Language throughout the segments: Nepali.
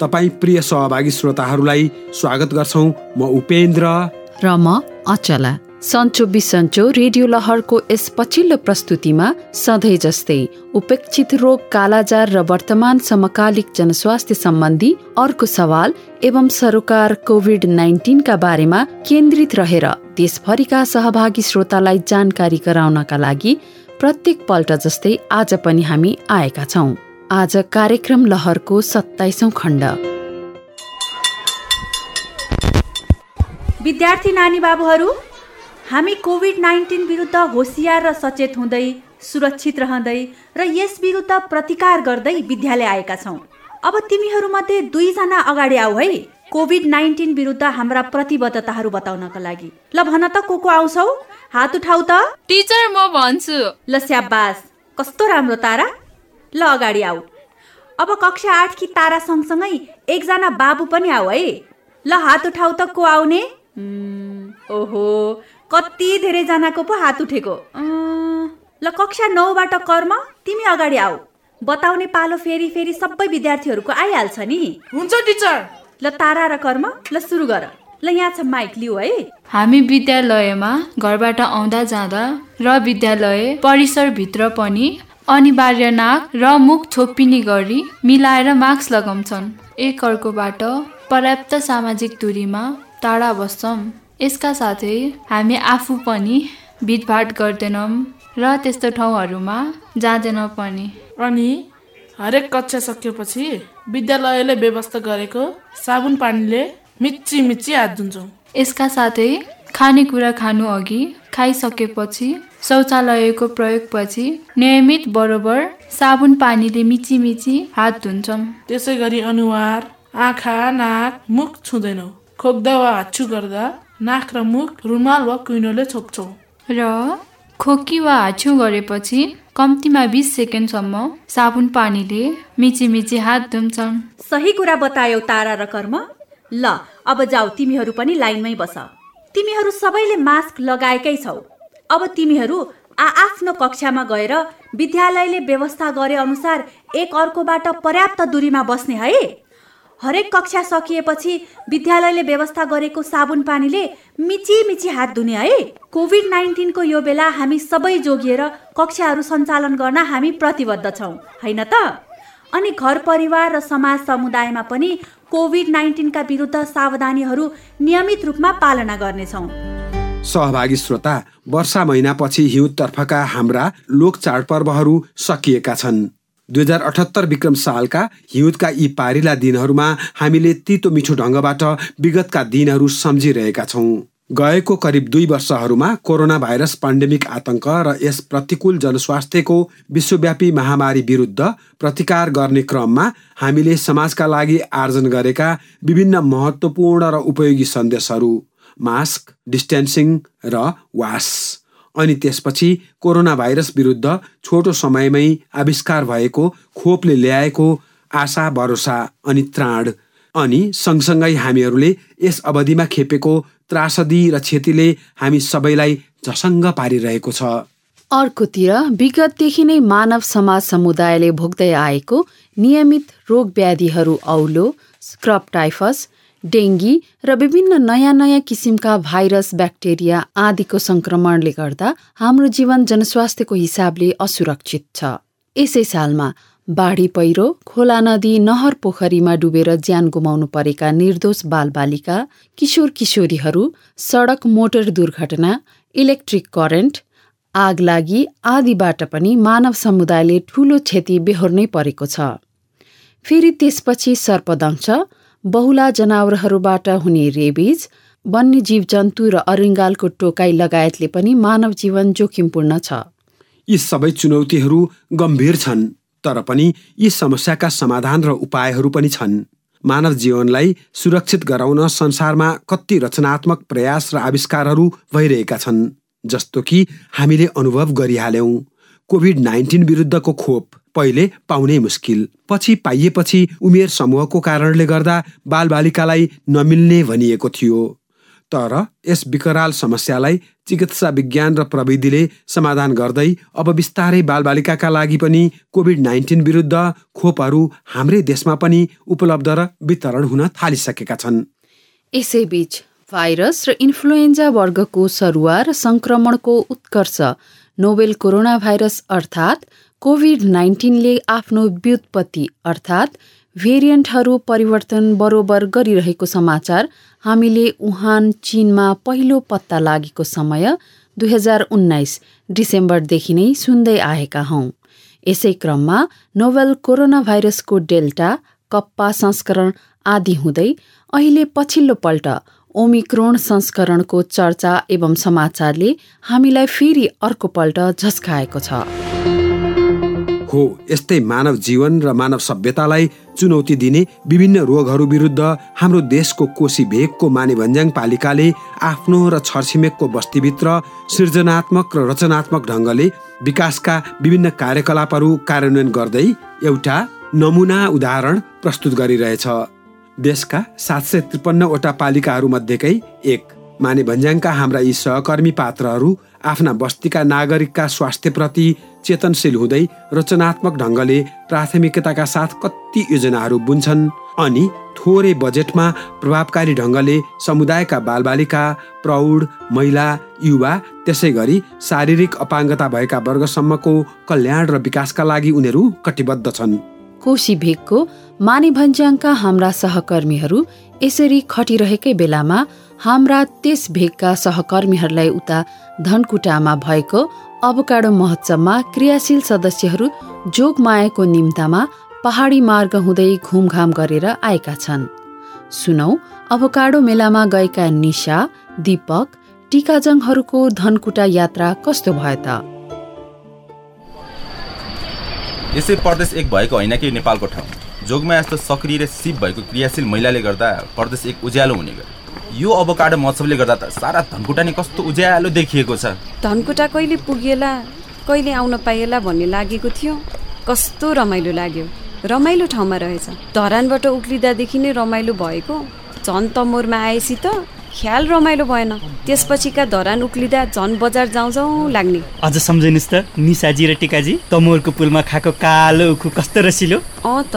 तपाईँ प्रिय सहभागी श्रोताहरूलाई स्वागत गर्छौँ। म उपेन्द्र। र म अचला। सन्चो बिसन्चो रेडियो लहरको यस पछिल्लो प्रस्तुतिमा सधैँ जस्तै उपेक्षित रोग कालाजार र वर्तमान समकालिक जनस्वास्थ्य सम्बन्धी अर्को सवाल एवं सरोकार कोभिड नाइन्टिनका बारेमा केन्द्रित रहेर देशभरिका सहभागी श्रोतालाई जानकारी गराउनका लागि प्रत्येक पल्ट जस्तै आज पनि हामी आएका छौँ। आज कार्यक्रम लहरको सत्ताइसौँ खण्ड। विद्यार्थी नानी बाबुहरू हामी कोभिड नाइन्टिन विरुद्ध होसियार र सचेत हुँदै सुरक्षित रहँदै र यस विरुद्ध प्रतिकार गर्दै विद्यालय आएका छौँ। अब तिमीहरूमध्ये दुईजना अगाडि आऊ है। कोभिड नाइन्टिन विरुद्ध हाम्रा प्रतिबद्धताहरू बताउनका लागि। ल भन त को को आउँछौ? हात उठाउ त। टिचर म भन्छु। ल स्याबास कस्तो राम्रो तारा। ल अगाडि आऊ। अब कक्षा आठ कि तारा सँगसँगै एकजना बाबु पनि आऊ है। ल हात उठाउ त को आउने? ओहो कति धेरैजनाको पो हात उठेको। ल कक्षा नौबाट कर्म तिमी अगाडि आऊ। बताउने पालो फेरि फेरि सबै विद्यार्थीहरूको आइहाल्छ नि। हुन्छ टिचर। ल तारा र कर्म ल सुरु गर। ल यहाँ छ माइक लिऊ है। हामी विद्यालयमा घरबाट आउँदा जाँदा र विद्यालय परिसरभित्र पनि अनिवार्य नाक र मुख छोपिने गरी मिलाएर मास्क लगाउँछन्। एक अर्कोबाट पर्याप्त सामाजिक दूरीमा टाढा बस्छौँ यसका साथै हामी आफू पनि भिडभाड गर्दैनौँ र त्यस्तो ठाउँहरूमा जाँदैनौँ पनि। अनि हरेक कक्षा सकिएपछि विद्यालयले व्यवस्था गरेको साबुन पानीले मिची मिची हात धुन्छौँ। यसका साथै खानेकुरा खानु अघि खाइसकेपछि शौचालयको प्रयोगपछि नियमित बरोबर साबुन पानीले मिची मिची हात धुन्छौँ। त्यसै गरी अनुहार आँखा नाक मुख छुँदैनौँ। खोक्दा वा हाच्छु गर्दा नाक र मुख रुमाल वा कुइनोले छोप्छौँ। र खोकी वा हाछु गरेपछि कम्तीमा बिस सेकेन्डसम्म साबुन पानीले मिची मिची हात धुन्छौँ। सही कुरा बतायौ तारा र कर्म। ल अब जाऊ तिमीहरू पनि लाइनमै बस। तिमीहरू सबैले मास्क लगाएकै छौ। अब तिमीहरू आ आफ्नो कक्षामा गएर विद्यालयले व्यवस्था गरे अनुसार एक अर्कोबाट पर्याप्त दूरीमा बस्ने है। हरेक कक्षा सकिएपछि विद्यालयले व्यवस्था गरेको साबुन पानीले मिची मिची हात धुने है। कोभिड नाइन्टिनको यो बेला हामी सबै जोगिएर कक्षाहरू सञ्चालन गर्न हामी प्रतिबद्ध छौँ होइन त? अनि घर परिवार र समाज समुदायमा पनि कोभिड नाइन्टिनका विरुद्ध सावधानीहरू नियमित रूपमा पालना गर्नेछौँ। सहभागी श्रोता वर्षा महिनापछि हिउँदतर्फका हाम्रा लोक चाडपर्वहरू सकिएका छन्। दुई हजार अठहत्तर विक्रम सालका हिउँदका यी पारिला दिनहरूमा हामीले तितो मिठो ढङ्गबाट विगतका दिनहरू सम्झिरहेका छौँ। गएको करिब दुई वर्षहरूमा कोरोना भाइरस पाण्डेमिक आतंक र यस प्रतिकूल जनस्वास्थ्यको विश्वव्यापी महामारी विरुद्ध प्रतिकार गर्ने क्रममा हामीले समाजका लागि आर्जन गरेका विभिन्न महत्त्वपूर्ण र उपयोगी सन्देशहरू मास्क डिस्टेन्सिङ र वास। अनि त्यसपछि कोरोना भाइरस विरुद्ध छोटो समयमै आविष्कार भएको खोपले ल्याएको आशा भरोसा अनि त्राण। अनि सँगसँगै हामीहरूले यस अवधिमा खेपेको त्रासदी र क्षतिले हामी सबैलाई झसङ्ग पारिरहेको छ। अर्कोतिर विगतदेखि नै मानव समाज समुदायले भोग्दै आएको नियमित रोग व्याधिहरू औलो स्क्रब टाइफस डेङ्गी र विभिन्न नयाँ नयाँ किसिमका भाइरस ब्याक्टेरिया आदिको सङ्क्रमणले गर्दा हाम्रो जीवन जनस्वास्थ्यको हिसाबले असुरक्षित छ। यसै सालमा बाढी पहिरो खोला नदी नहर पोखरीमा डुबेर ज्यान गुमाउनु परेका निर्दोष बालबालिका किशोर किशोरीहरू सडक मोटर दुर्घटना इलेक्ट्रिक करेन्ट आग लागि आदिबाट पनि मानव समुदायले ठूलो क्षति बेहोर्नै परेको छ। फेरि त्यसपछि सर्पदंश बहुला जनावरहरूबाट हुने रेबिज वन्यजीव जन्तु र अरिङ्गालको टोकाई लगायतले पनि मानव जीवन जोखिमपूर्ण छ। यी सबै चुनौतीहरू गम्भीर छन् तर पनि यी समस्याका समाधान र उपायहरू पनि छन्। मानव जीवनलाई सुरक्षित गराउन संसारमा कति रचनात्मक प्रयास र आविष्कारहरू भइरहेका छन् जस्तो कि हामीले अनुभव गरिहाल्यौँ कोभिड नाइन्टिन विरुद्धको खोप। पहिले पाउनै मुस्किल। पछि पाइएपछि उमेर समूहको कारणले गर्दा बालबालिकालाई नमिल्ने भनिएको थियो। तर यस विकराल समस्यालाई चिकित्सा विज्ञान र प्रविधिले समाधान गर्दै अब बिस्तारै बालबालिकाका लागि पनि कोभिड नाइन्टिन विरुद्ध खोपहरू हाम्रै देशमा पनि उपलब्ध र वितरण हुन थालिसकेका छन्। यसैबीच भाइरस र इन्फ्लुएन्जा वर्गको सरुवा र संक्रमणको उत्कर्ष नोबेल कोरोना भाइरस अर्थात् कोभिड नाइन्टिनले आफ्नो व्युत्पत्ति अर्थात् भेरिएन्टहरू परिवर्तन बरोबर गरिरहेको समाचार हामीले उहान चीनमा पहिलो पत्ता लागेको समय दुई हजार उन्नाइस डिसेम्बरदेखि नै सुन्दै आएका हौं। यसै क्रममा नोभेल कोरोना भाइरसको डेल्टा कप्पा संस्करण आदि हुँदै अहिले पछिल्लो पल्ट ओमिक्रोन संस्करणको चर्चा एवं समाचारले हामीलाई फेरि अर्को पल्ट झस्काएको छ। हो। यस्तै मानव जीवन र मानव सभ्यतालाई चुनौती दिने विभिन्न रोगहरू विरुद्ध हाम्रो देशको कोशी भेगको मानेभन्ज्याङ पालिकाले आफ्नो र छरछिमेकको बस्तीभित्र सृजनात्मक र रचनात्मक ढङ्गले विकासका विभिन्न कार्यकलापहरू कार्यान्वयन गर्दै एउटा नमुना उदाहरण प्रस्तुत गरिरहेछ। देशका सात सय त्रिपन्नवटा पालिकाहरू मध्येकै एक। माने भन्ज्याङका हाम्रा यी सहकर्मी पात्रहरू आफ्ना बस्तीका नागरिकका स्वास्थ्यप्रति चेतनशील हुँदै रचनात्मक ढङ्गले प्राथमिकताका साथ कति योजनाहरू बुन्छन् अनि थोरै बजेटमा प्रभावकारी ढङ्गले समुदायका बालबालिका प्रौढ महिला युवा त्यसै गरी शारीरिक अपाङ्गता भएका वर्गसम्मको कल्याण र विकासका लागि उनीहरू कटिबद्ध छन्। कोशी भेगको माने भन्ज्याङका हाम्रा सहकर्मीहरू यसरी खटिरहेकै बेलामा हाम्रा त्यस भेगका सहकर्मीहरूलाई उता धनकुटामा भएको अबकाडो महोत्सवमा क्रियाशील सदस्यहरू जोगमायाको निम्तामा पहाडी मार्ग हुँदै घुमघाम गरेर आएका छन्। सुनौ अबकाडो मेलामा गएका निशा दीपक टिकाजङहरूको धनकुटा यात्रा कस्तो भयो त? यसै प्रदेश एक भएको होइन कि नेपालको ठाउँ? जोगमा यस्तो सक्रिय र सिप भएको क्रियाशील महिलाले गर्दा प्रदेश एक उज्यालो हुने गर्यो यो अबकाडो महोत्सवले गर्दा त सारा धनकुटा नि कस्तो उज्यालो देखिएको छ। धनकुटा कहिले पुगेला कहिले आउन पाइएला भन्ने लागेको थियो। कस्तो रमाइलो लाग्यो। रमाइलो ठाउँमा रहेछ। धरानबाट उक्लिँदादेखि नै रमाइलो भएको। झन् तमोरमा आएपछि त ख्याल रमाइलो भएन। त्यसपछिका धरान उक्लिँदा झन् बजार जाउँ जाउँ लाग्ने। अझ सम्झिनुहोस् त निसाजी र टिकाजी तमोरको पुलमा खाएको कालो उखु कस्तो रसिलो? अँ त।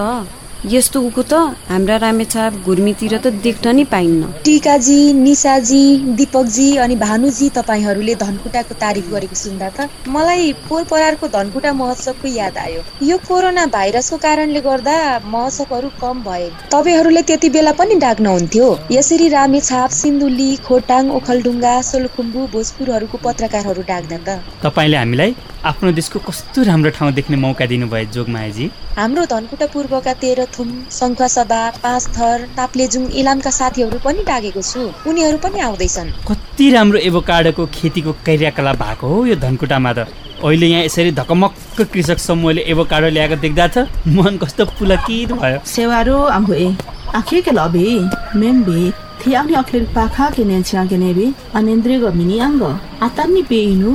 यस्तो उको त हाम्रा रामेछाप घुर्मीतिर त देख्न नि पाइन्न। टिकाजी निसाजी दिपकजी अनि भानुजी तपाईँहरूले धनकुटाको तारिफ गरेको सुन्दा त मलाई पोहोर परारको धनकुटा महोत्सवको याद आयो। यो कोरोना भाइरसको कारणले गर्दा महोत्सवहरू कम भए। तपाईँहरूले त्यति बेला पनि डाक्नुहुन्थ्यो। यसरी रामेछाप सिन्धुली खोटाङ ओखलडुङ्गा सोलखुम्बु भोजपुरहरूको पत्रकारहरू डाक्दा त। तपाईँले हामीलाई आफ्नो देशको कस्तो राम्रो ठाउँ देख्ने मौका दिनुभयो जोगमायाजी हाम्रो धनकुटा पूर्वका तेह्रथुम शङ्खसभा पाँच थर ताप्लेजुङ इलामका साथीहरू पनि डाकेको छु। उनीहरू पनि आउँदैछन्। कति राम्रो एभोकाडोको खेतीको क्रियाकलाप भएको हो यो धनकुटामा त। अहिले यहाँ यसरी धकमक्क कृषक समूहले एभोकाडो ल्याएको देख्दा त मन कस्तो पुलकित भयो। सेवारो आम्भे आखे के लबे मेन बे थियाउने अखेर पाखा के नेन्छ्या के नेबे अनेन्द्रे गमिनी अङ्ग आतान्नी पेइनु।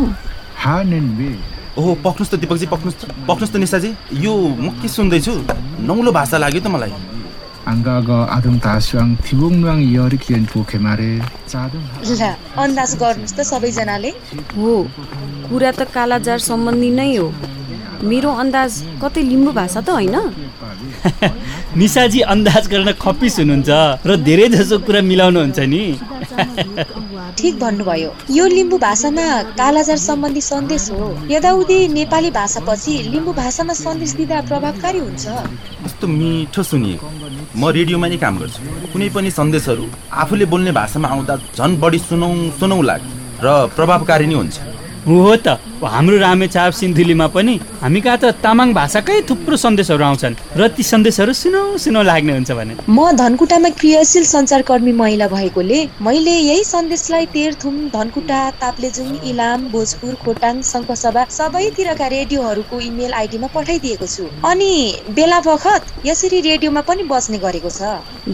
हा नेन बे। ओहो पक्नुहोस् त दिपकजी पक्नुहोस् त पक्नुहोस् त निसाजी। यो म के सुन्दैछु? नौलो भाषा लाग्यो त मलाई। ला अन्दाज गर्नुहोस् त सबैजनाले। हो कुरा त कालाजार सम्बन्धी नै हो। मेरो अन्दाज कतै लिम्बू भाषा त होइन? निसाजी अन्दाज गर्न खप्पिस हुनुहुन्छ र धेरै जसो कुरा मिलाउनुहुन्छ नि। ठिक भन्नुभयो। यो लिम्बू भाषामा कालाजार सम्बन्धी सन्देश हो। यदाउदी नेपाली भाषापछि लिम्बू भाषामा सन्देश दिँदा प्रभावकारी हुन्छ। कस्तो मिठो सुनिएको म रेडियोमा नै काम गर्छु। कुनै पनि सन्देशहरू आफूले बोल्ने भाषामा आउँदा झन् बढी सुनौ सुनौ लाग्छ र प्रभावकारी नै हुन्छ। हो त। हाम्रो रामेछाप सिन्धुलीमा पनि हामी कहाँ त तामाङ भाषाकै थुप्रो सन्देशहरू आउँछन् र ती सन्देशहरू सुनौ सुनौ लाग्ने हुन्छ भने। म धनकुटामा क्रियाशील सञ्चारकर्मी महिला भएकोले मैले यही सन्देशलाई तेरथुम धनकुटा ताप्लेजुङ इलाम भोजपुर खोटाङ शङ्खसभा सबैतिरका रेडियोहरूको इमेल आइडीमा पठाइदिएको छु। अनि बेला बखत यसरी रेडियोमा पनि बस्ने गरेको छ।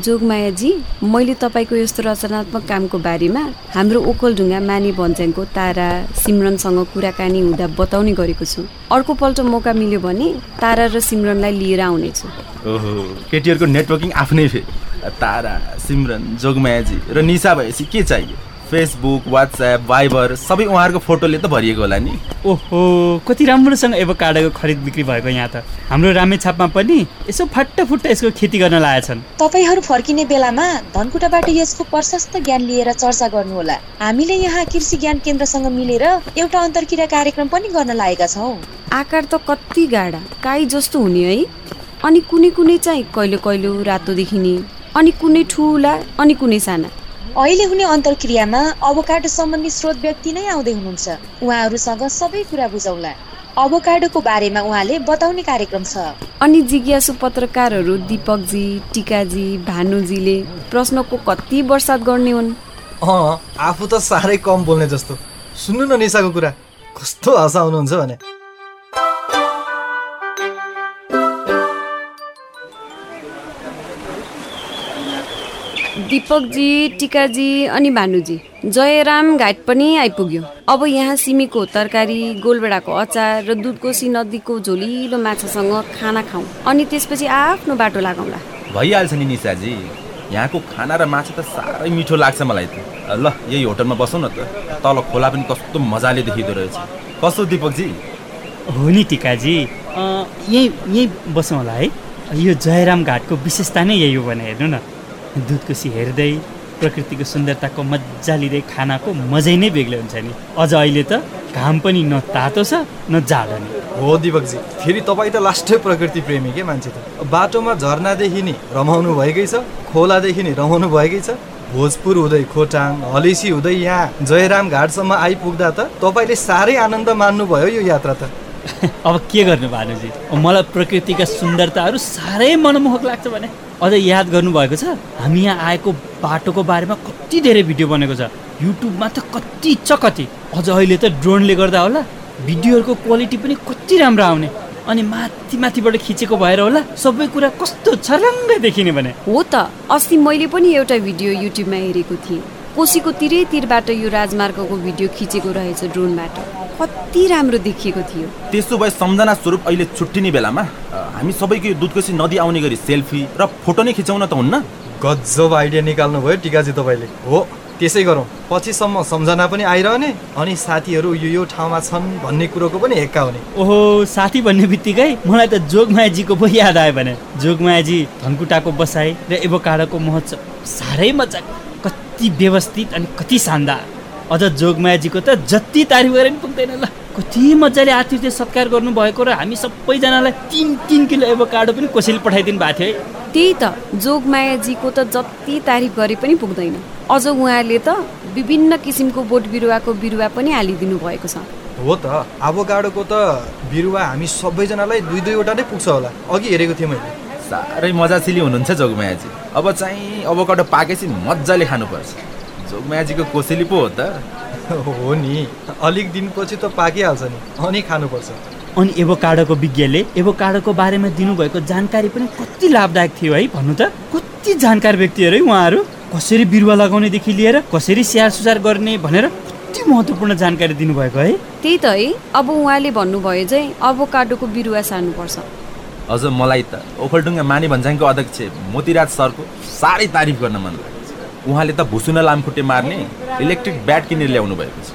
जोगमायाजी मैले तपाईँको यस्तो रचनात्मक कामको बारेमा हाम्रो ओखलढुङ्गा माने भन्ज्याङको तारा सिमरनसँग कुराकानी हुँदा बताउने गरेको छु। अर्कोपल्ट मौका मिल्यो भने तारा र सिमरनलाई लिएर आउनेछु। ओहो केटीहरूको नेटवर्किङ आफ्नै फे तारा सिमरन जोगमायाजी र निसा भएपछि के चाहियो? फेसबुक वाट्सएप भाइबर सबै उहाँहरूको फोटोले त भरिएको होला नि। ओहो कति राम्रोसँग एभोकाडोको खरिद बिक्री भएको यहाँ त। हाम्रो रामेछापमा पनि यसो फाट्टाफुट्टा यसको खेती गर्न लागेछन् तपाईँहरू फर्किने बेलामा धनकुटाबाट यसको प्रशस्त ज्ञान लिएर चर्चा गर्नुहोला। हामीले यहाँ कृषि ज्ञान केन्द्रसँग मिलेर एउटा अन्तर्क्रिया कार्यक्रम पनि गर्न लागेका छौँ। आकार त कति गाडा काई जस्तो हुने है। अनि कुनै कुनै चाहिँ कहिले कहिले रातो देखिने अनि कुनै ठुला अनि कुनै साना। अहिले हुने अन्तर्क्रियामा अबोकाडो सम्बन्धी स्रोत व्यक्ति नै आउँदै हुनुहुन्छ। उहाँहरूसँग सबै कुरा बुझौला। अबोकाडोको बारेमा उहाँले बताउने कार्यक्रम छ। अनि जिज्ञासु पत्रकारहरू दिपकजी टिकाजी भानुजीले प्रश्नको कति वर्षात गर्ने हुन्? अँ आफू त साह्रै कम बोल्ने जस्तो। सुन्नु न निसाको कुरा। कस्तो हँसाउनुहुन्छ भने। दिपकजी टिकाजी अनि भानुजी। जयराम घाट पनि आइपुग्यो। अब यहाँ सिमीको तरकारी गोलबेडाको अचार र दुधकोसी नदीको झोलिलो माछासँग खाना खाउँ। अनि त्यसपछि आफ्नो बाटो लागौँला भइहाल्छ नि निसाजी। यहाँको खाना र माछा त साह्रै मिठो लाग्छ मलाई त। ल यही होटलमा बसौँ न त। तल खोला पनि कस्तो मजाले देखिँदो रहेछ। कस्तो दिपकजी? हो नि टिकाजी। अँ, यहीँ यहीँ बसौँ होला है। यो जयराम घाटको विशेषता नै यही हो भने हेर्नु न। दुधकोसी हेर्दै प्रकृतिको सुन्दरताको मजा लिँदै खानाको मजै नै बेग्लै हुन्छ नि। अझ अहिले त घाम पनि न तातो छ न जाडो नि। हो दिपकजी फेरि तपाईँ त लास्टै प्रकृति प्रेमी के मान्छे त? बाटोमा झरनादेखि नि रमाउनु भएकै छ खोलादेखि नि रमाउनु भएकै छ। भोजपुर हुँदै खोटाङ हलेसी हुँदै यहाँ जयराम घाटसम्म आइपुग्दा त तपाईँले साह्रै आनन्द मान्नुभयो यो यात्रा त। अब के गर्नु भानुजी मलाई प्रकृतिका सुन्दरताहरू साह्रै मनमोहक लाग्छ भने। अझ याद गर्नुभएको छ हामी यहाँ आएको बाटोको बारेमा कति धेरै भिडियो बनेको छ। युट्युबमा त कति छ कति। अझ अहिले त ड्रोनले गर्दा होला भिडियोहरूको क्वालिटी पनि कति राम्रो आउने। अनि माथि माथिबाट खिचेको भएर होला सबै कुरा कस्तो छर्लङ्गै देखिने भने। हो त अस्ति मैले पनि एउटा भिडियो युट्युबमा हेरेको थिएँ। कोसीको तिरै तिरबाट यो राजमार्गको भिडियो खिचेको रहेछ ड्रोनबाट। कति राम्रो देखिएको थियो। त्यसो भए सम्झना स्वरूप अहिले छुट्टिने बेलामा हामी सबैको यो दुधकोसी नदी आउने गरी सेल्फी र फोटो नै खिचाउन त हुन्न। गजब आइडिया निकाल्नु भयो टिकाजी तपाईँले। हो त्यसै गरौँ। पछिसम्म सम्झना पनि आइरहने अनि साथीहरू यो यो ठाउँमा छन् भन्ने कुरोको पनि हेक्का हुने। ओहो साथी भन्ने बित्तिकै मलाई त जोगमायाजीको पो याद आयो भने। जोगमायाजी धनकुटाको बसाइ र एभोकाडोको महोत्सव। साह्रै मजा कति व्यवस्थित अनि कति शानदार। अझ जोगमायाजीको त जति तारिफ गरे पनि पुग्दैन ल। कति मजाले आतिथ्य सत्कार गर्नुभएको र हामी सबैजनालाई तिन तिन किलो एभोकाडो पनि कसैले पठाइदिनु भएको थियो है। त्यही त जोगमायाजीको त जति तारिफ गरे पनि पुग्दैन। अझ उहाँले त विभिन्न किसिमको बोट बिरुवाको बिरुवा पनि हालिदिनु भएको छ। हो त आबोगाडोको त बिरुवा हामी सबैजनालाई दुई दुईवटा नै पुग्छ होला। अघि हेरेको थिएँ मैले। साह्रै मजासिली हुनुहुन्छ जोगमायाजी अब चाहिँ अबकाडो पाकेपछि मजाले खानुपर्छ। जोगमायाजीको कोसेली पो हो त हो नि. अलिक दिनपछि त पाकिहाल्छ नि। अनि खानुपर्छ। अनि एभोकाडोको विज्ञले एभोकाडोको बारेमा दिनुभएको जानकारी पनि कति लाभदायक थियो है भन्नु त? कति जानकार व्यक्तिहरू है उहाँहरू? कसरी बिरुवा लगाउनेदेखि लिएर कसरी स्याहार सुसार गर्ने भनेर कति महत्त्वपूर्ण जानकारी दिनुभएको है? त्यही त है। अब उहाँले भन्नुभयो चाहिँ अबोकाडोको बिरुवा सार्नुपर्छ। अझ मलाई त ओखलडुङ्गा माने भन्ज्याङको अध्यक्ष मोतीराज सरको साह्रै तारिफ गर्न मन लाग्छ उहाँले त भुसुना लामखुट्टे मार्ने इलेक्ट्रिक ब्याट किनेर ल्याउनु भएको छ।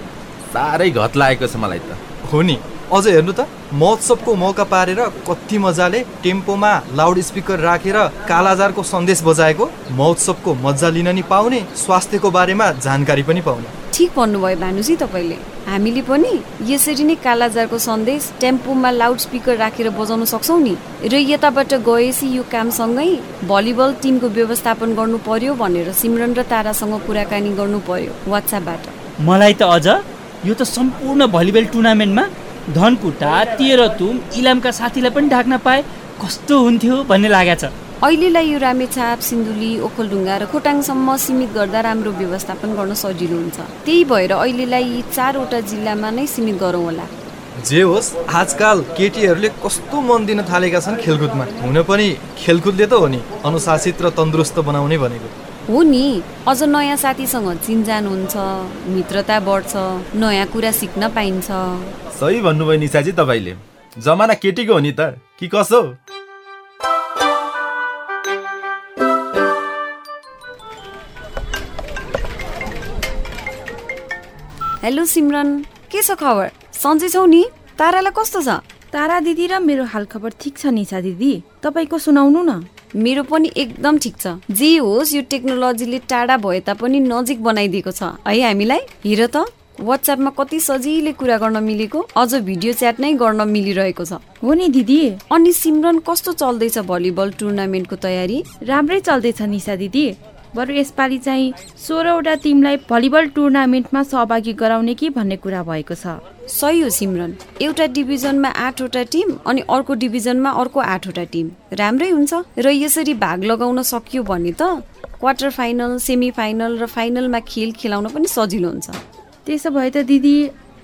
साह्रै घत लागेको छ मलाई त। हो नि। अझ हेर्नु त महोत्सवको मौका पारेर कति मजाले टेम्पोमा लाउड स्पिकर राखेर कालाजारको सन्देश बजाएको महोत्सवको मजा लिन नि पाउने स्वास्थ्यको बारेमा जानकारी पनि पाउने। ठिक भन्नुभयो भानुजी तपाईँले। हामीले पनि यसरी नै कालाजारको सन्देश टेम्पोमा लाउड स्पिकर राखेर बजाउन सक्छौँ नि। र यताबाट गएपछि यो कामसँगै भलिबल टिमको व्यवस्थापन गर्नु पर्यो भनेर सिमरन र तारासँग कुराकानी गर्नु पर्यो वाट्सएपबाट। मलाई त अझ यो त सम्पूर्ण भलिबल टुर्नामेन्टमा धनकुटा तेह्रतुम इलामका साथीलाई पनि ढाक्न पाए कस्तो हुन्थ्यो भन्ने लागेको छ। अहिलेलाई यो रामेछाप सिन्धुली ओखलढुङ्गा र खोटाङसम्म सीमित गर्दा राम्रो व्यवस्थापन गर्न सजिलो हुन्छ। त्यही भएर अहिलेलाई यी चारवटा जिल्लामा नै सीमित गरौँ होला। जे होस् आजकाल केटीहरूले कस्तो मन दिन थालेका छन् खेलकुदमा। हुन पनि खेलकुदले त हो नि अनुशासित र तन्दुरुस्त बनाउने भनेको। हो नि अझ नयाँ साथीसँग चिन्जान हुन्छ मित्रता बढ्छ नयाँ कुरा सिक्न पाइन्छ। सही भन्नुभयो निसाजी तपाईँले। जमाना केटीको हो नि त कि कसो? हेलो सिमरन के छ खबर? सन्चै छौ नि? तारालाई कस्तो छ? तारा दिदी र मेरो हालखबर ठिक छ निसा दिदी। तपाईँको सुनाउनु न। मेरो पनि एकदम ठिक छ। जे होस् यो टेक्नोलोजीले टाढा भए तापनि नजिक बनाइदिएको छ। है हामीलाई? हेर त वाट्सएपमा कति सजिलै कुरा गर्न मिलेको अझ भिडियो च्याट नै गर्न मिलिरहेको छ। हो नि दिदी। अनि सिमरन कस्तो चल्दैछ भलिबल टुर्नामेन्टको तयारी? राम्रै चल्दैछ निसा दिदी। बरु यसपालि चाहिँ सोह्रवटा टिमलाई भलिबल टुर्नामेन्टमा सहभागी गराउने कि भन्ने कुरा भएको छ? सही हो सिमरन। एउटा डिभिजनमा आठवटा टिम अनि अर्को डिभिजनमा अर्को आठवटा टिम। राम्रै हुन्छ। र यसरी भाग लगाउन सकियो भने त क्वार्टर फाइनल सेमी फाइनल र फाइनलमा खेल खेलाउन पनि सजिलो हुन्छ। त्यसो भए त दिदी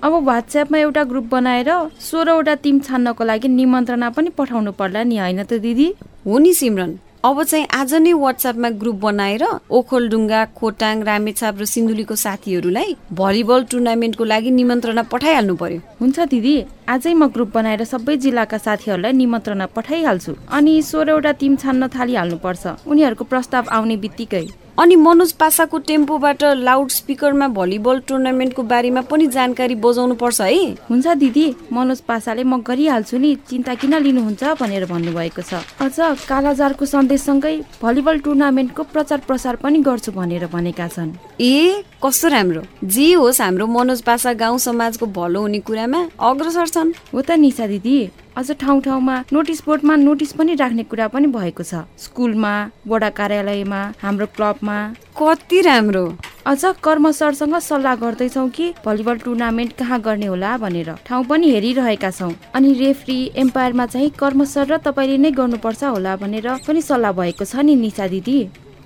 अब वाट्सएपमा एउटा ग्रुप बनाएर सोह्रवटा टिम छान्नको लागि निमन्त्रणा पनि पठाउनु पर्ला नि होइन त दिदी? हो नि सिमरन। अब चाहिँ आज नै वाट्सएपमा ग्रुप बनाएर ओखलडुङ्गा खोटाङ रामेछाप र सिन्धुलीको साथीहरूलाई भलिबल टुर्नामेन्टको लागि निमन्त्रणा पठाइहाल्नु पर्यो। हुन्छ दिदी आजै म ग्रुप बनाएर सबै जिल्लाका साथीहरूलाई निमन्त्रणा पठाइहाल्छु। अनि सोह्रवटा टिम छान्न थालिहाल्नुपर्छ। उनीहरूको प्रस्ताव आउने बित्तिकै। अनि मनोज पासाको टेम्पोबाट लाउड स्पिकरमा भलिबल टुर्नामेन्टको बारेमा पनि जानकारी बजाउनु पर्छ है। हुन्छ दिदी मनोज पासाले म गरिहाल्छु नि चिन्ता किन लिनुहुन्छ भनेर भन्नुभएको छ। अझ कालाजारको सन्देशसँगै भलिबल टुर्नामेन्टको प्रचार प्रसार पनि गर्छु भनेर भनेका छन्। ए कस्तो राम्रो। जे होस् हाम्रो मनोज पासा गाउँ समाजको भलो हुने कुरामा अग्रसर छन्। हो त निशा दिदी। अझ ठाउँ ठाउँमा नोटिस बोर्डमा नोटिस पनि राख्ने कुरा पनि भएको छ। स्कुलमा वडा कार्यालयमा हाम्रो क्लबमा। कति राम्रो। अझ कर्म सरसँग सल्लाह गर्दैछौ कि भलिबल टुर्नामेन्ट कहाँ गर्ने होला भनेर। ठाउँ पनि हेरिरहेका छौँ। अनि रेफ्री एम्पायरमा चाहिँ कर्म सर र तपाईँले नै गर्नुपर्छ होला भनेर पनि सल्लाह भएको छ नि निशा दिदी।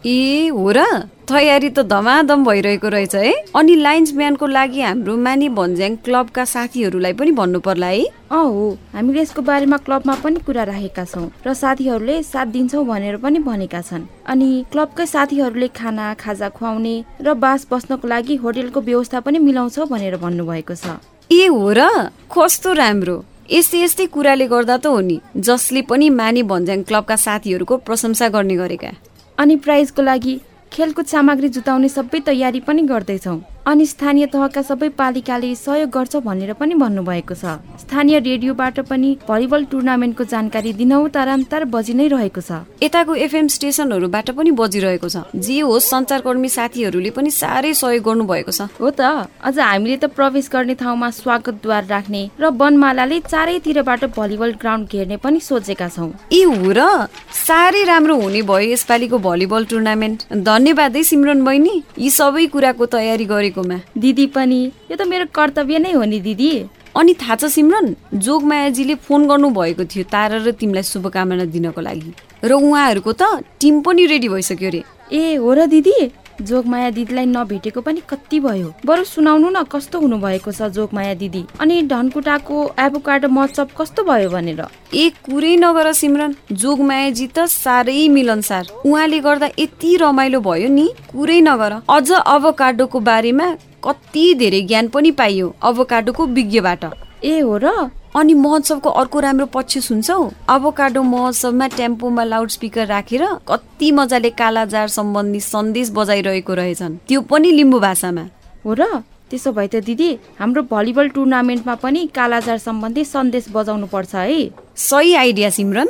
ए हो र? तयारी त धमाधम भइरहेको रहेछ है। अनि लाइन्सम्यानको लागि हाम्रो मानी भन्ज्याङ क्लबका साथीहरूलाई पनि भन्नु पर्ला है। अँ हो। हामीले यसको बारेमा क्लबमा पनि कुरा राखेका छौँ र साथीहरूले साथ दिन्छौँ भनेर पनि भनेका छन्। अनि क्लबकै साथीहरूले खाना खाजा खुवाउने र बास बस्नको लागि होटेलको व्यवस्था पनि मिलाउँछौ भनेर भन्नुभएको छ। ए हो र? कस्तो राम्रो। यस्तै यस्तै कुराले गर्दा त हो नि जसले पनि मानी भन्ज्याङ क्लबका साथीहरूको प्रशंसा गर्ने गरेका। अनि प्राइजको लागि खेलकुद सामग्री जुटाउने सबै तयारी पनि गर्दैछौँ। अनि स्थानीय तहका सबै पालिकाले सहयोग गर्छ भनेर पनि भन्नुभएको छ। स्थानीय रेडियोबाट पनि भलिबल टुर्नामेन्टको जानकारी दिनौ तारान्तार बजि नै रहेको छ। यताको एफएम स्टेसनहरूबाट पनि बजिरहेको छ। जे होस् सञ्चारकर्मी साथीहरूले पनि साह्रै सहयोग गर्नुभएको छ। हो त। अझ हामीले त प्रवेश गर्ने ठाउँमा स्वागतद्वार राख्ने र वनमालाले चारैतिरबाट भलिबल ग्राउन्ड घेर्ने पनि सोचेका छौँ। ए हो र साह्रै राम्रो हुने भयो यसपालिको भलिबल टुर्नामेन्ट। धन्यवाद है सिमरन बहिनी। यी सबै कुराको तयारी गरेको दिदी पनि यो त मेरो कर्तव्य नै हो नि दिदी। अनि थाहा छ सिमरन जोगमायाजीले फोन गर्नु भएको थियो तारा र तिमीलाई शुभकामना दिनको लागि। र उहाँहरूको त टिम पनि रेडी भइसक्यो रे। ए हो र दिदी। जोगमाया दिदीलाई नभेटेको पनि कति भयो? बरु सुनाउनु न कस्तो हुनुभएको छ जोगमाया दिदी? अनि धनकुटाको एभोकाडो महोत्सव कस्तो भयो भनेर? ए कुरै नगर सिमरन जोगमायाजी त साह्रै मिलनसार उहाँले गर्दा यति रमाइलो भयो नि कुरै नगर। अझ अभोकाडोको बारेमा कति धेरै ज्ञान पनि पाइयो अभोकाडोको विज्ञबाट। ए हो र? अनि महोत्सवको अर्को राम्रो पक्ष सुन्छौ अबोकाडो महोत्सवमा टेम्पोमा लाउड स्पिकर राखेर कति मजाले कालाजार सम्बन्धी सन्देश बजाइरहेको रहेछन्। त्यो पनि लिम्बू भाषामा। हो र त्यसो भए त दिदी हाम्रो भलिबल टुर्नामेन्टमा पनि कालाजार सम्बन्धी सन्देश बजाउनु पर्छ है। सही आइडिया सिमरन।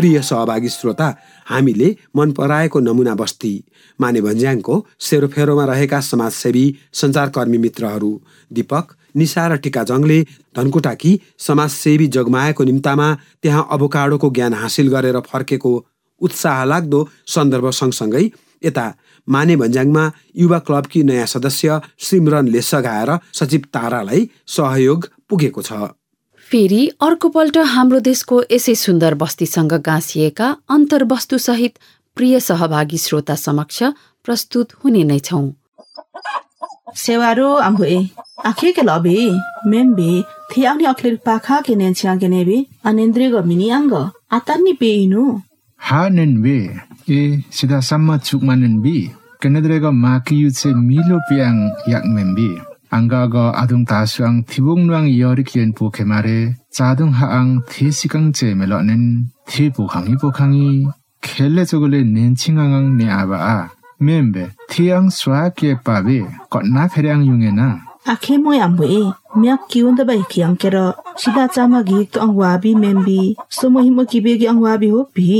प्रिय सहभागी श्रोता हामीले मन पराएको नमुना बस्ती माने भन्ज्याङको सेरोफेरोमा रहेका समाजसेवी सञ्चारकर्मी मित्रहरू दीपक निशा र टिका जङले धनकुटाकी समाजसेवी जगमाएको निम्तामा त्यहाँ अबोकाडोको ज्ञान हासिल गरेर फर्केको उत्साह लाग्दो सन्दर्भ सँगसँगै यता माने भन्ज्याङमा युवा क्लबकी नयाँ सदस्य सिमरनले सघाएर सचिव तारालाई सहयोग पुगेको छ। फेरि अर्कोपल्ट हाम्रो देशको यसै सुन्दर बस्तीसँग गाँसिएका अन्तर्वस्तुसहित प्रिय सहभागी श्रोता समक्ष प्रस्तुत हुने नै छौँ। सेवारो आम्बुए आखे के लबे मेम्बे थि आउने अखिर पाखा के नेन्च्या के नेबे अनेन्द्रिय मिनी अंग आतान्नी पेइनु ha nen be sida samma chukma nen bi kenedrega ma ki yu che anggaga adung tasyang thibung nuang yori kien pu khemare chadung ha ang thi sikang che melonen thi pu khangi pu khangi khelle chogule nen chingang ne aba a membe thi ang swa ke pa be ko na kherang yunge na akhe mo ya mwe myak kiun da bai kyang kero sida chama gi to ang wa bi membi so mo himo ki be gi ang wa bi ho bi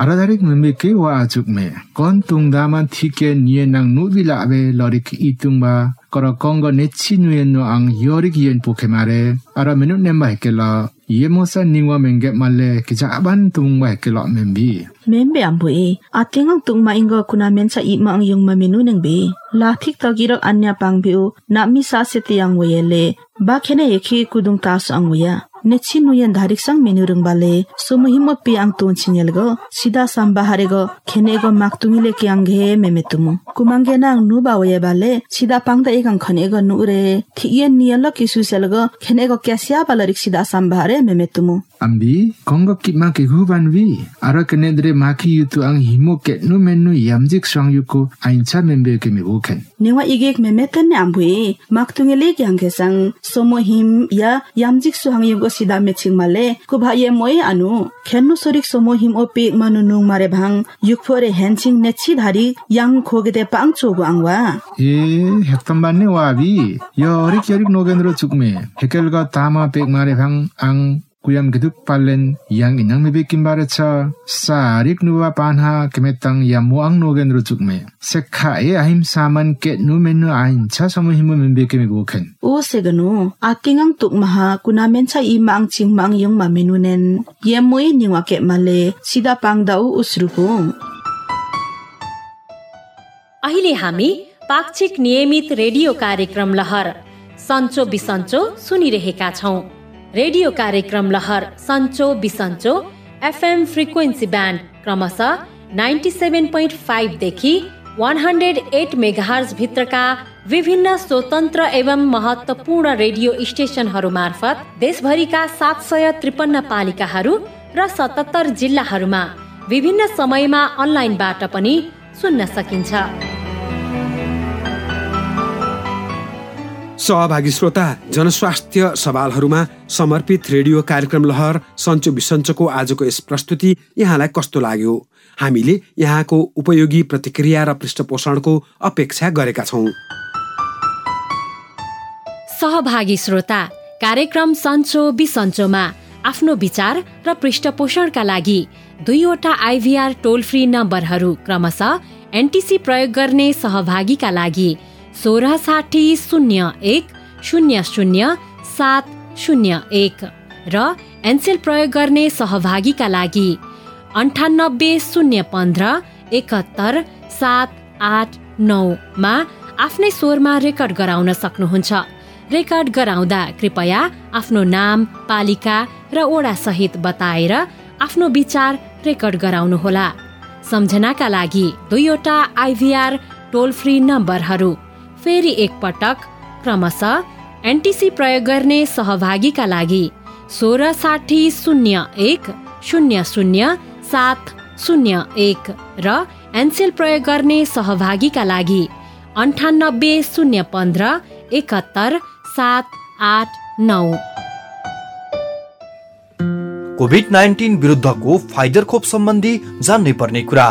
အရဒရိကမမေကေဝါအချုပ်မေကွန်တုံဒါမန်သီကေနီယနန်နူဒီလာဘေလော်ရီကီတုံဘာ kora kongo nechi nuye no ang yori ki yen poke mare ara menu nemba hekela ye mosa niwa menge male kicha aban tumungwa hekela membi. Membe ambue atingang tungma inga kuna mensa ima ang yung maminu neng be lathik tagirak anya pangbiu na mi sa seti ang wayele ba khene yekhi kudung tas ang waya nechi nuyen dharik sang menu rung bale somo himo pi ang ton chinyel go sida samba hare go khene go mak tungi le ki ang he meme tumu kumange nang nu ba waye bale sida pangda ekang khane go nu re thiyen niyala kisu sel go khene go kyasya balarik sida samba hare meme tumu Ambi, kongo kitma ke huban vi. Ara kenedre maki yutu ang himo ke nu menu yamjik swang yuko aincha membe ke me buken. newa igek memeten ne ambue mak tungi le kyang ke sang somo him ya yamjik su hang yugo sida meching male kubha ye moye anu khennu sorik somo him opi manu nung mare bhang yukphore henching nechi dhari yang khogede pang chogo angwa E, hektamban ne wabi. Yorik yorik nogendro chukme. Hekelga tama pek mare bang ang kuyam geduk palen yang inang mebe kimbare cha sarik nuwa panha kemetang yamu ang nogendro chukme. Sekha e ahim saman ke nu menu aincha somo himo membe ke me buken. o segano atingang tuk maha kuna mencha i mang ching mang yung mamenu nen ye moi niwa ke male sida pang dau usrupu अहिले हामी पाक्षिक नियमित रेडियो कार्यक्रम लहर सन्चो बिसन्चो सुनिरहेका छौँ रेडियो कार्यक्रम लहर सन्चो बिसन्चो एफएम फ्रिक्वेन्सी ब्यान्ड क्रमशः नाइन्टी सेभेन पोइन्ट फाइभदेखि वान हन्ड्रेड एट मेगाहर्ज भित्रका विभिन्न स्वतन्त्र एवं महत्त्वपूर्ण रेडियो स्टेसनहरू मार्फत देशभरिका सात सय त्रिपन्न पालिकाहरू र सतहत्तर जिल्लाहरूमा विभिन्न समयमा अनलाइनबाट पनि सुन्न सकिन्छ सहभागी श्रोता जनस्वास्थ्य सवालहरूमा समर्पित रेडियो कार्यक्रम लहर सन्चो बिसन्चोको आजको यस प्रस्तुति यहाँलाई कस्तो लाग्यो? हामीले यहाँको उपयोगी प्रतिक्रिया र पृष्ठपोषणको अपेक्षा गरेका छौँ। सहभागी श्रोता कार्यक्रम सन्चो बिसन्चोमा आफ्नो विचार र पृष्ठपोषणका लागि दुईवटा आइभीआर टोल फ्री नम्बरहरू क्रमशः एनटिसी प्रयोग गर्ने सहभागीका लागि सोह्र साठी शून्य एक शून्य शून्य सात शून्य एक र एनसेल प्रयोग गर्ने सहभागीका लागि अन्ठानब्बे शून्य पन्ध्र एकहत्तर सात आठ नौमा आफ्नै स्वरमा रेकर्ड गराउन सक्नुहुन्छ। रेकर्ड गराउँदा कृपया आफ्नो नाम पालिका र ओडा सहित बताएर आफ्नो विचार रेकर्ड गराउनुहोला। सम्झनाका लागि दुईवटा आइभीआर टोल फ्री नम्बरहरू फेरि एकपटक क्रमशः एनटिसी प्रयोग गर्ने सहभागीका लागि सोह्र साठी शून्य एक शून्य शून्य सात शून्य एक र एनसेल प्रयोग गर्ने सहभागीका लागि अन्ठानब्बे शून्य पन्ध्र एकहत्तर सात आठ नौ। कोभिड नाइन्टिन विरुद्धको फाइजर खोप सम्बन्धी जान्नै पर्ने कुरा।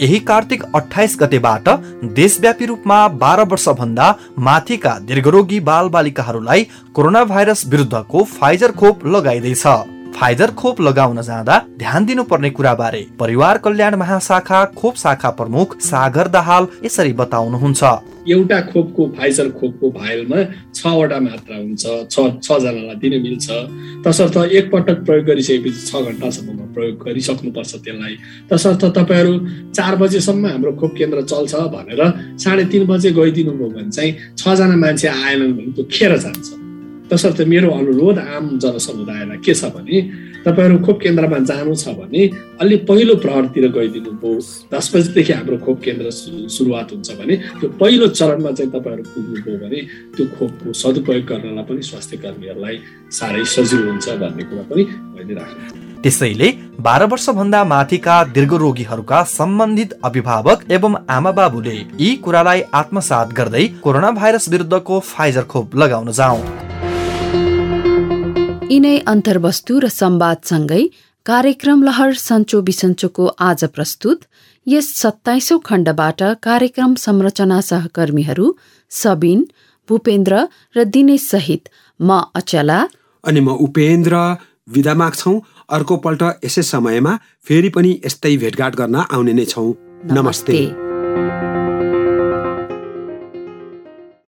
यही कार्तिक अठाइस गतेबाट देशव्यापी रूपमा बाह्र वर्षभन्दा माथिका दीर्घरोगी बाल बालिकाहरूलाई कोरोना भाइरस विरुद्धको फाइजर खोप लगाइँदैछ। फाइजर खोप लगाउन जाँदा ध्यान दिनुपर्ने कुराबारे परिवार कल्याण महाशाखा खोप शाखा प्रमुख सागर दाहाल यसरी बताउनुहुन्छ। एउटा खोपको फाइजर खोपको भाइलमा छवटा मात्रा हुन्छ छजनालाई दिन मिल्छ। तसर्थ एकपटक प्रयोग गरिसकेपछि छ घन्टासम्ममा प्रयोग गरिसक्नुपर्छ त्यसलाई। तसर्थ तपाईँहरू चार बजेसम्म हाम्रो खोप केन्द्र चल्छ भनेर साढे तिन बजे गइदिनु भयो भने चाहिँ छजना मान्छे आएनन् भने त्यो खेर जान्छ। तसर्थ मेरो अनुरोध आम जनसमुदायलाई के छ भने तपाईँहरू खोप केन्द्रमा जानु छ भने अलि पहिलो प्रहरतिर गइदिनु भयो दस बजीदेखि हाम्रो खोप केन्द्र सुरुवात हुन्छ भने त्यो पहिलो चरणमा चाहिँ तपाईँहरू पुग्नुभयो भने त्यो खोपको सदुपयोग गर्नलाई पनि स्वास्थ्य कर्मीहरूलाई साह्रै सजिलो हुन्छ भन्ने कुरा पनि मैले त्यसैले बाह्र वर्षभन्दा माथिका दीर्घ रोगीहरूका सम्बन्धित अभिभावक एवं आमा बाबुले यी कुरालाई आत्मसात गर्दै कोरोना भाइरस विरुद्धको फाइजर खोप लगाउन जाउँ। यिनै अन्तर्वस्तु र संवादसँगै कार्यक्रम लहर सन्चो बिसन्चोको आज प्रस्तुत। यस सत्ताइसौँ खण्डबाट कार्यक्रम संरचना सहकर्मीहरू सबिन भूपेन्द्र र दिनेश सहित म अचला। अनि म उपेन्द्र। विदा माग्छौ। अर्को पल्ट यसै समयमा फेरि पनि यस्तै भेटघाट गर्न आउने नै छौ। नमस्ते, नमस्ते।